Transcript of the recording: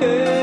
Hey.